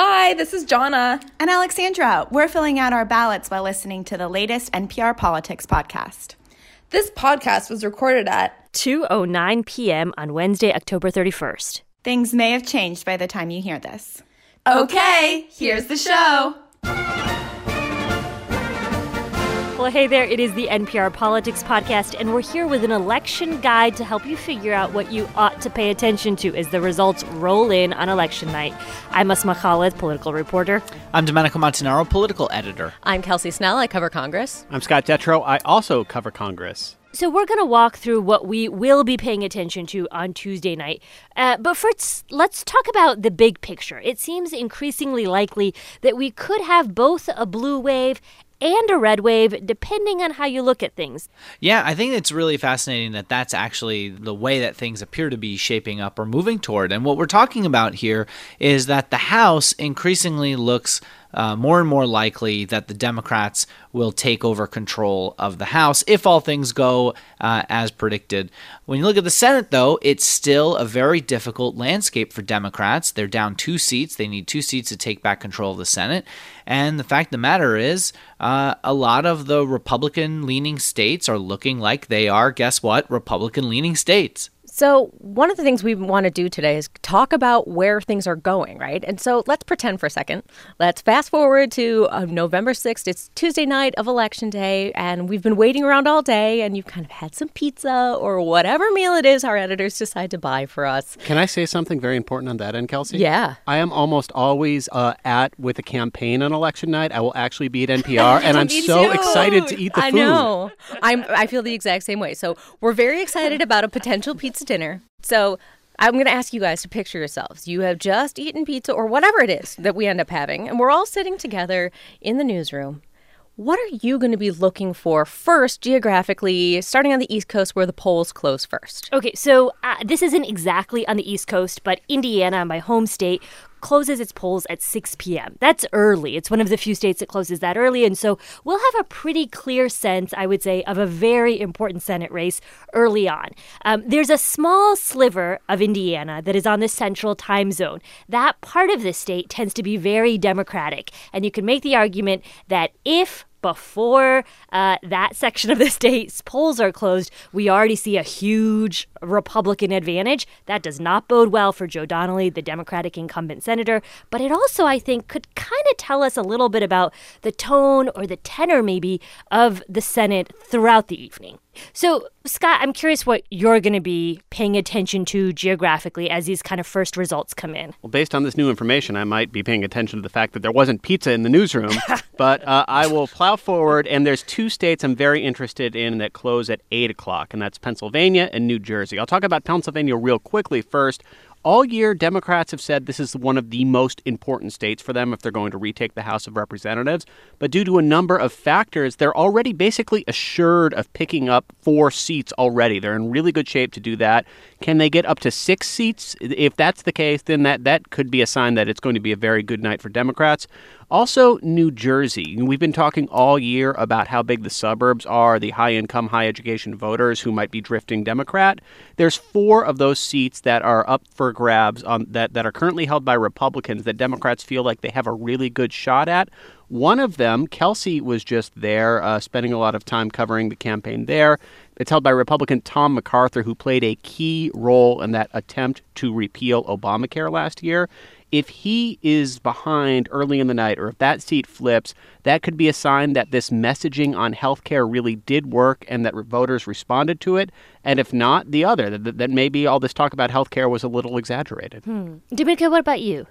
Hi, this is Jonna. And Alexandra. We're filling out our ballots while listening to the latest NPR Politics podcast. This podcast was recorded at 2:09 p.m. on Wednesday, October 31st. Things may have changed by the time you hear this. Okay, here's the show. Well, hey there, it is the NPR Politics Podcast, and we're here with an election guide to help you figure out what you ought to pay attention to as the results roll in on election night. I'm Asma Khalid, political reporter. I'm Domenico Montanaro, political editor. I'm Kelsey Snell, I cover Congress. I'm Scott Detrow, I also cover Congress. So, we're going to walk through what we will be paying attention to on Tuesday night. Uh, but first, let's talk about the big picture. It seems increasingly likely that we could have both a blue wave and a red wave, depending on how you look at things. Yeah, I think it's really fascinating that that's actually the way that things appear to be shaping up or moving toward. And what we're talking about here is that the House increasingly looks uh, more and more likely that the Democrats will take over control of the House if all things go uh, as predicted. When you look at the Senate, though, it's still a very difficult landscape for Democrats. They're down two seats. They need two seats to take back control of the Senate. And the fact of the matter is, uh, a lot of the Republican leaning states are looking like they are, guess what, Republican leaning states. So, one of the things we want to do today is talk about where things are going, right? And so, let's pretend for a second. Let's fast forward to uh, November 6th. It's Tuesday night of Election Day, and we've been waiting around all day, and you've kind of had some pizza or whatever meal it is our editors decide to buy for us. Can I say something very important on that end, Kelsey? Yeah. I am almost always uh, at with a campaign on election night. I will actually be at NPR, and I'm so too. excited to eat the I food. I know. I'm, I feel the exact same way. So, we're very excited about a potential pizza dinner. So I'm going to ask you guys to picture yourselves. You have just eaten pizza or whatever it is that we end up having, and we're all sitting together in the newsroom. What are you going to be looking for first geographically, starting on the East Coast where the polls close first? Okay, so uh, this isn't exactly on the East Coast, but Indiana, my home state, closes its polls at 6 p.m. That's early. It's one of the few states that closes that early. And so we'll have a pretty clear sense, I would say, of a very important Senate race early on. Um, there's a small sliver of Indiana that is on the central time zone. That part of the state tends to be very Democratic. And you can make the argument that if before uh, that section of the state's polls are closed, we already see a huge Republican advantage. That does not bode well for Joe Donnelly, the Democratic incumbent senator. But it also, I think, could kind of tell us a little bit about the tone or the tenor, maybe, of the Senate throughout the evening. So, Scott, I'm curious what you're going to be paying attention to geographically as these kind of first results come in. Well, based on this new information, I might be paying attention to the fact that there wasn't pizza in the newsroom. but uh, I will plow forward, and there's two states I'm very interested in that close at 8 o'clock, and that's Pennsylvania and New Jersey. I'll talk about Pennsylvania real quickly first. All year, Democrats have said this is one of the most important states for them if they're going to retake the House of Representatives. But due to a number of factors, they're already basically assured of picking up four seats already. They're in really good shape to do that. Can they get up to six seats? If that's the case, then that, that could be a sign that it's going to be a very good night for Democrats. Also, New Jersey. We've been talking all year about how big the suburbs are, the high income, high education voters who might be drifting Democrat. There's four of those seats that are up for grabs on, that, that are currently held by Republicans that Democrats feel like they have a really good shot at. One of them, Kelsey, was just there, uh, spending a lot of time covering the campaign there. It's held by Republican Tom MacArthur, who played a key role in that attempt to repeal Obamacare last year if he is behind early in the night or if that seat flips, that could be a sign that this messaging on healthcare really did work and that voters responded to it. And if not, the other, that, that maybe all this talk about healthcare was a little exaggerated. Hmm. Domenico, what about you?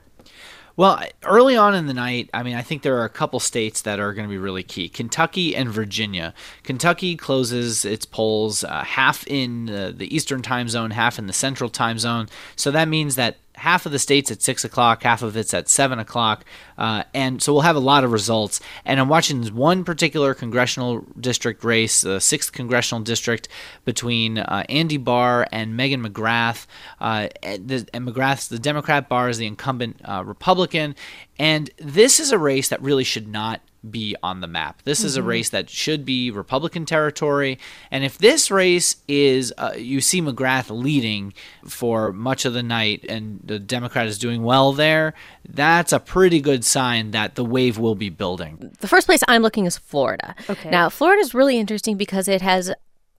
Well, early on in the night, I mean, I think there are a couple states that are going to be really key Kentucky and Virginia. Kentucky closes its polls uh, half in uh, the Eastern time zone, half in the Central time zone. So that means that half of the states at six o'clock, half of it's at seven o'clock, uh, and so we'll have a lot of results. And I'm watching one particular congressional district race, the sixth congressional district, between uh, Andy Barr and Megan McGrath. Uh, and, the, and, McGrath's the Democrat, Barr is the incumbent uh, Republican, and this is a race that really should not be on the map. This is a race that should be Republican territory. And if this race is, uh, you see McGrath leading for much of the night and the Democrat is doing well there, that's a pretty good sign that the wave will be building. The first place I'm looking is Florida. Okay. Now, Florida is really interesting because it has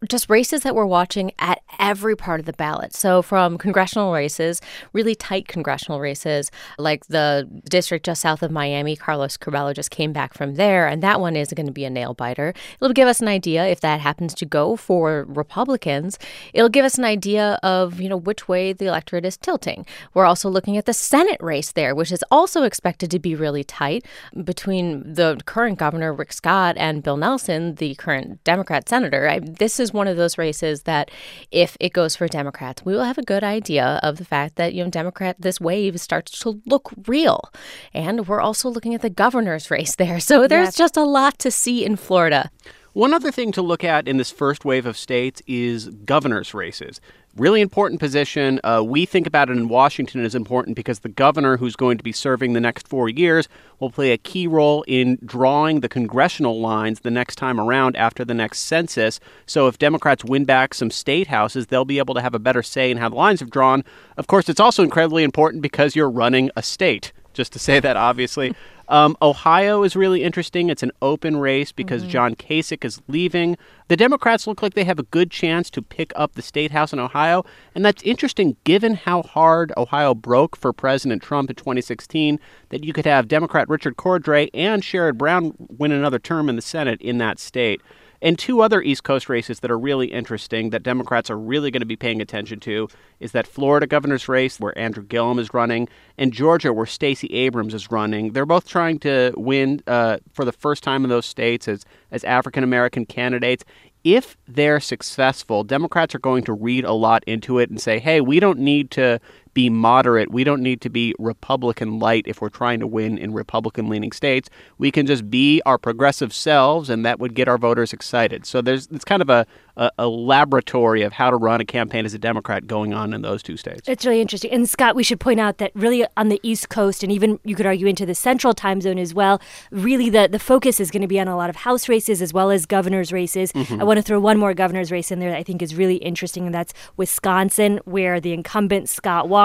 just races that we're watching at every part of the ballot. So, from congressional races, really tight congressional races, like the district just south of Miami, Carlos Curbelo just came back from there, and that one is going to be a nail biter. It'll give us an idea if that happens to go for Republicans. It'll give us an idea of you know which way the electorate is tilting. We're also looking at the Senate race there, which is also expected to be really tight between the current governor Rick Scott and Bill Nelson, the current Democrat senator. I, this is one of those races that, if it goes for Democrats, we will have a good idea of the fact that you know Democrat this wave starts to look real, and we're also looking at the governor's race there. So there's just a lot to see in Florida. One other thing to look at in this first wave of states is governor's races. Really important position. Uh, we think about it in Washington as important because the governor who's going to be serving the next four years will play a key role in drawing the congressional lines the next time around after the next census. So if Democrats win back some state houses, they'll be able to have a better say in how the lines have drawn. Of course, it's also incredibly important because you're running a state, just to say that obviously. Um, Ohio is really interesting. It's an open race because John Kasich is leaving. The Democrats look like they have a good chance to pick up the state house in Ohio, and that's interesting given how hard Ohio broke for President Trump in 2016. That you could have Democrat Richard Cordray and Sherrod Brown win another term in the Senate in that state. And two other East Coast races that are really interesting that Democrats are really going to be paying attention to is that Florida governor's race where Andrew Gillum is running, and Georgia where Stacey Abrams is running. They're both trying to win uh, for the first time in those states as as African American candidates. If they're successful, Democrats are going to read a lot into it and say, "Hey, we don't need to be moderate. We don't need to be Republican light if we're trying to win in Republican leaning states. We can just be our progressive selves, and that would get our voters excited. So there's it's kind of a, a, a laboratory of how to run a campaign as a Democrat going on in those two states. It's really interesting. And Scott, we should point out that really on the East Coast and even you could argue into the central time zone as well, really the, the focus is going to be on a lot of House races as well as governor's races. Mm-hmm. I want to throw one more governor's race in there that I think is really interesting, and that's Wisconsin, where the incumbent Scott Walker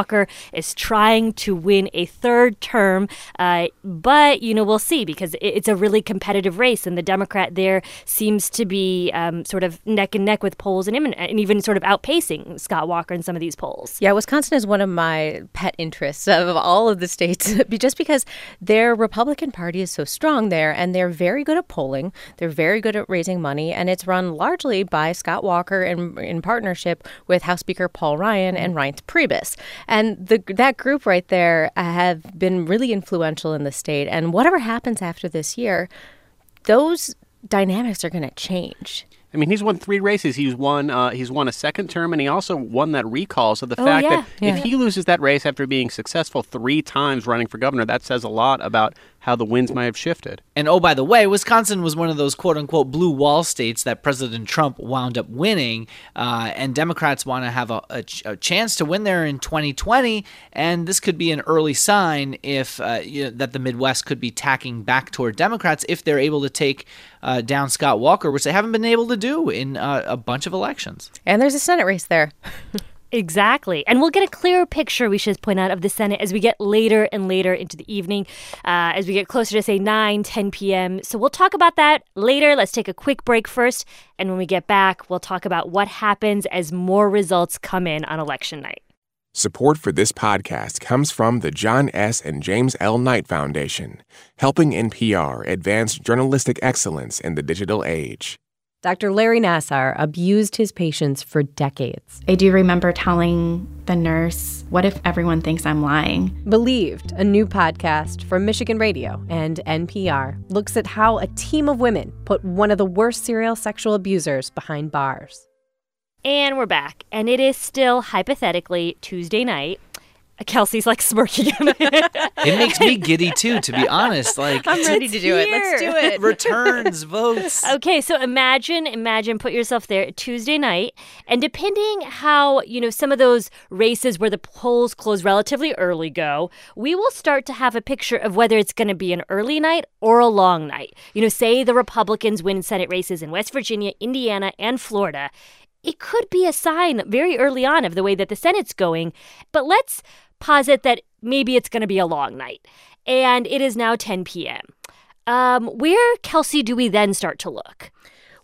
is trying to win a third term. Uh, but, you know, we'll see because it's a really competitive race, and the Democrat there seems to be um, sort of neck and neck with polls and, and even sort of outpacing Scott Walker in some of these polls. Yeah, Wisconsin is one of my pet interests of all of the states, just because their Republican Party is so strong there, and they're very good at polling. They're very good at raising money, and it's run largely by Scott Walker in, in partnership with House Speaker Paul Ryan and Reince Priebus. And the, that group right there have been really influential in the state. And whatever happens after this year, those dynamics are going to change. I mean, he's won three races. He's won. Uh, he's won a second term, and he also won that recall. So the Oh, fact yeah. that if he loses that race after being successful three times running for governor, that says a lot about how the winds might have shifted. And oh, by the way, Wisconsin was one of those quote unquote blue wall states that President Trump wound up winning. Uh, and Democrats want to have a, a, ch- a chance to win there in 2020. And this could be an early sign if uh, you know, that the Midwest could be tacking back toward Democrats if they're able to take uh, down Scott Walker, which they haven't been able to do in uh, a bunch of elections. And there's a Senate race there. Exactly. And we'll get a clearer picture, we should point out, of the Senate as we get later and later into the evening, uh, as we get closer to, say, 9, 10 p.m. So we'll talk about that later. Let's take a quick break first. And when we get back, we'll talk about what happens as more results come in on election night. Support for this podcast comes from the John S. and James L. Knight Foundation, helping NPR advance journalistic excellence in the digital age. Dr. Larry Nassar abused his patients for decades. I do remember telling the nurse, What if everyone thinks I'm lying? Believed, a new podcast from Michigan Radio and NPR, looks at how a team of women put one of the worst serial sexual abusers behind bars. And we're back. And it is still hypothetically Tuesday night. Kelsey's like smirking. It makes me giddy too, to be honest. Like I'm ready to do it. Let's do it. returns, votes. Okay, so imagine, imagine, put yourself there Tuesday night, and depending how you know some of those races where the polls close relatively early go, we will start to have a picture of whether it's going to be an early night or a long night. You know, say the Republicans win Senate races in West Virginia, Indiana, and Florida. It could be a sign very early on of the way that the Senate's going, but let's posit that maybe it's going to be a long night. And it is now 10 p.m. Um, where, Kelsey, do we then start to look?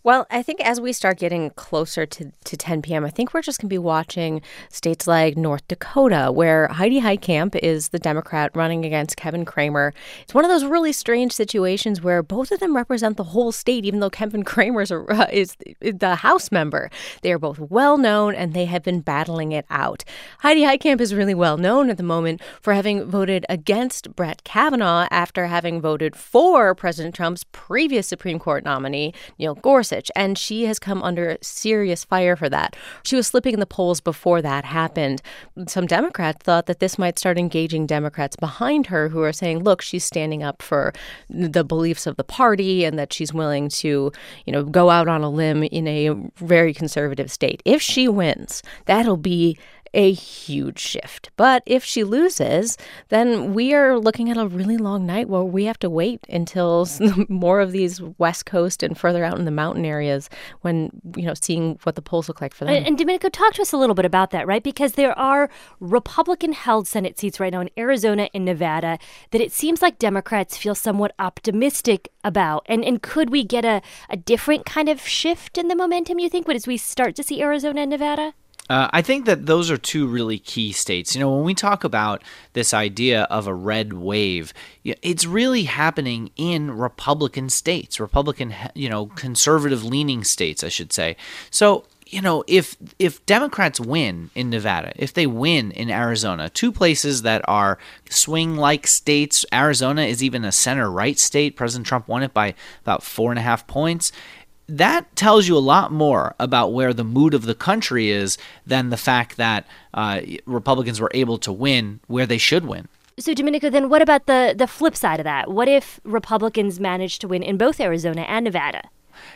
Well, I think as we start getting closer to, to 10 p.m., I think we're just going to be watching states like North Dakota, where Heidi Heitkamp is the Democrat running against Kevin Cramer. It's one of those really strange situations where both of them represent the whole state, even though Kevin Cramer uh, is the House member. They are both well known and they have been battling it out. Heidi Heitkamp is really well known at the moment for having voted against Brett Kavanaugh after having voted for President Trump's previous Supreme Court nominee, Neil Gorsuch. Gorsuch, and she has come under serious fire for that. She was slipping in the polls before that happened. Some Democrats thought that this might start engaging Democrats behind her who are saying, look, she's standing up for the beliefs of the party and that she's willing to, you know, go out on a limb in a very conservative state. If she wins, that'll be a huge shift. But if she loses, then we are looking at a really long night where we have to wait until more of these West Coast and further out in the mountain areas when, you know, seeing what the polls look like for them. And, and Domenico, talk to us a little bit about that, right? Because there are Republican held Senate seats right now in Arizona and Nevada that it seems like Democrats feel somewhat optimistic about. And and could we get a, a different kind of shift in the momentum, you think, as we start to see Arizona and Nevada? Uh, I think that those are two really key states. You know, when we talk about this idea of a red wave, it's really happening in Republican states, Republican, you know, conservative leaning states, I should say. So, you know, if if Democrats win in Nevada, if they win in Arizona, two places that are swing like states, Arizona is even a center right state. President Trump won it by about four and a half points that tells you a lot more about where the mood of the country is than the fact that uh, Republicans were able to win where they should win. So, Domenico, then what about the, the flip side of that? What if Republicans managed to win in both Arizona and Nevada?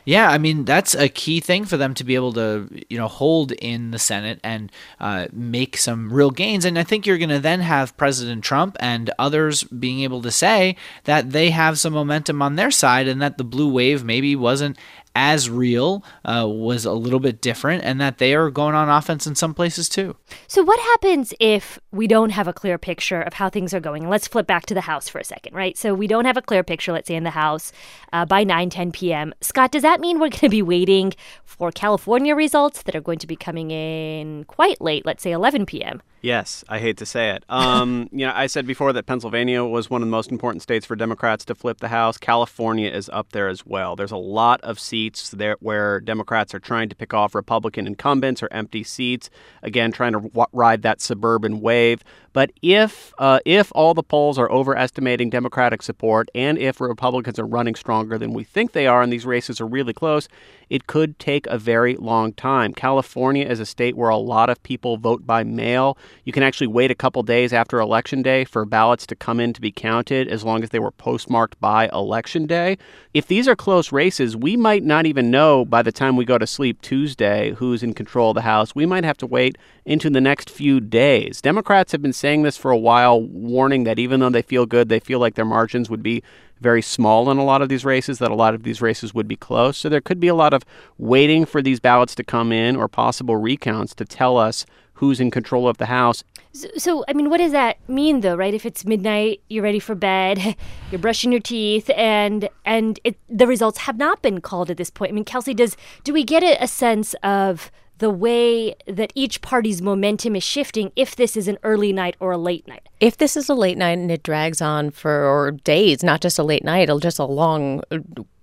Yeah, I mean that's a key thing for them to be able to you know hold in the Senate and uh, make some real gains. And I think you're going to then have President Trump and others being able to say that they have some momentum on their side and that the blue wave maybe wasn't as real, uh, was a little bit different, and that they are going on offense in some places too. So, what happens if we don't have a clear picture of how things are going? let's flip back to the House for a second, right? So, we don't have a clear picture, let's say, in the House uh, by 9, 10 p.m. Scott, does that mean we're going to be waiting for California results that are going to be coming in quite late, let's say 11 p.m.? Yes, I hate to say it. Um, you know, I said before that Pennsylvania was one of the most important states for Democrats to flip the House. California is up there as well. There's a lot of seats there where Democrats are trying to pick off Republican incumbents or empty seats. Again, trying to w- ride that suburban wave. But if uh, if all the polls are overestimating Democratic support, and if Republicans are running stronger than we think they are, and these races are really close, it could take a very long time. California is a state where a lot of people vote by mail. You can actually wait a couple days after election day for ballots to come in to be counted, as long as they were postmarked by election day. If these are close races, we might not even know by the time we go to sleep Tuesday who's in control of the House. We might have to wait into the next few days. Democrats have been saying this for a while, warning that even though they feel good, they feel like their margins would be very small in a lot of these races, that a lot of these races would be close. So there could be a lot of waiting for these ballots to come in or possible recounts to tell us who's in control of the House. So, so, I mean, what does that mean, though? Right? If it's midnight, you're ready for bed, you're brushing your teeth, and and it, the results have not been called at this point. I mean, Kelsey, does do we get a, a sense of the way that each party's momentum is shifting if this is an early night or a late night. If this is a late night and it drags on for days, not just a late night, just a long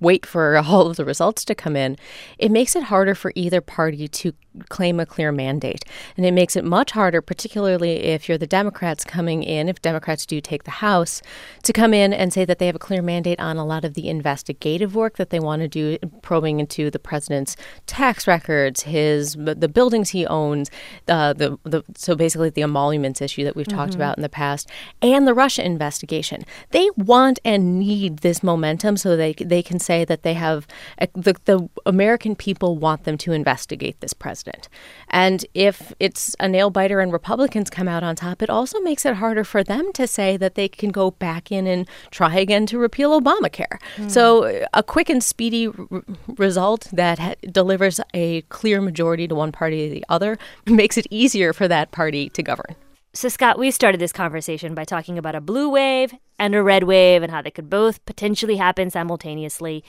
wait for all of the results to come in, it makes it harder for either party to claim a clear mandate. And it makes it much harder, particularly if you're the Democrats coming in, if Democrats do take the House, to come in and say that they have a clear mandate on a lot of the investigative work that they want to do, probing into the president's tax records, his the buildings he owns, uh, the, the so basically the emoluments issue that we've mm-hmm. talked about in the past, and the Russia investigation. They want and need this momentum so they they can say that they have the the American people want them to investigate this president president. And if it's a nail biter and Republicans come out on top, it also makes it harder for them to say that they can go back in and try again to repeal Obamacare. Mm. So, a quick and speedy r- result that ha- delivers a clear majority to one party or the other makes it easier for that party to govern. So, Scott, we started this conversation by talking about a blue wave and a red wave and how they could both potentially happen simultaneously.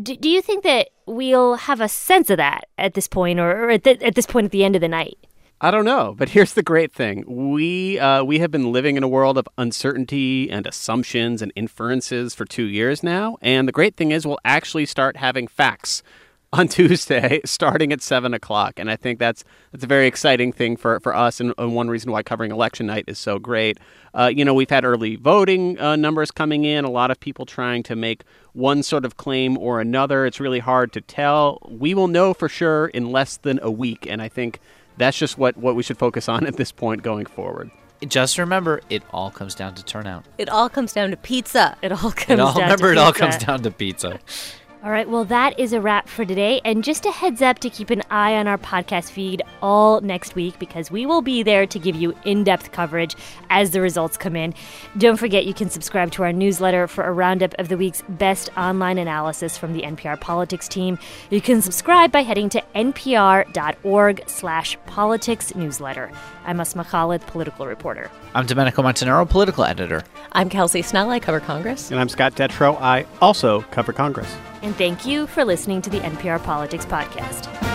Do, do you think that we'll have a sense of that at this point or, or at, at this point at the end of the night? I don't know, but here's the great thing: we uh, we have been living in a world of uncertainty and assumptions and inferences for two years now, and the great thing is we'll actually start having facts on Tuesday, starting at seven o'clock, and I think that's that's a very exciting thing for for us, and, and one reason why covering election night is so great. Uh, you know, we've had early voting uh, numbers coming in, a lot of people trying to make one sort of claim or another. It's really hard to tell. We will know for sure in less than a week, and I think that's just what what we should focus on at this point going forward. Just remember, it all comes down to turnout. It all comes down to pizza. It all comes it all, down remember, to it all comes down to pizza. All right, well, that is a wrap for today. And just a heads up to keep an eye on our podcast feed all next week because we will be there to give you in depth coverage as the results come in. Don't forget you can subscribe to our newsletter for a roundup of the week's best online analysis from the NPR politics team. You can subscribe by heading to npr.org slash politics newsletter. I'm Asma Khalid, political reporter. I'm Domenico Montanaro, political editor. I'm Kelsey Snell, I cover Congress. And I'm Scott Detrow, I also cover Congress. And thank you for listening to the NPR Politics Podcast.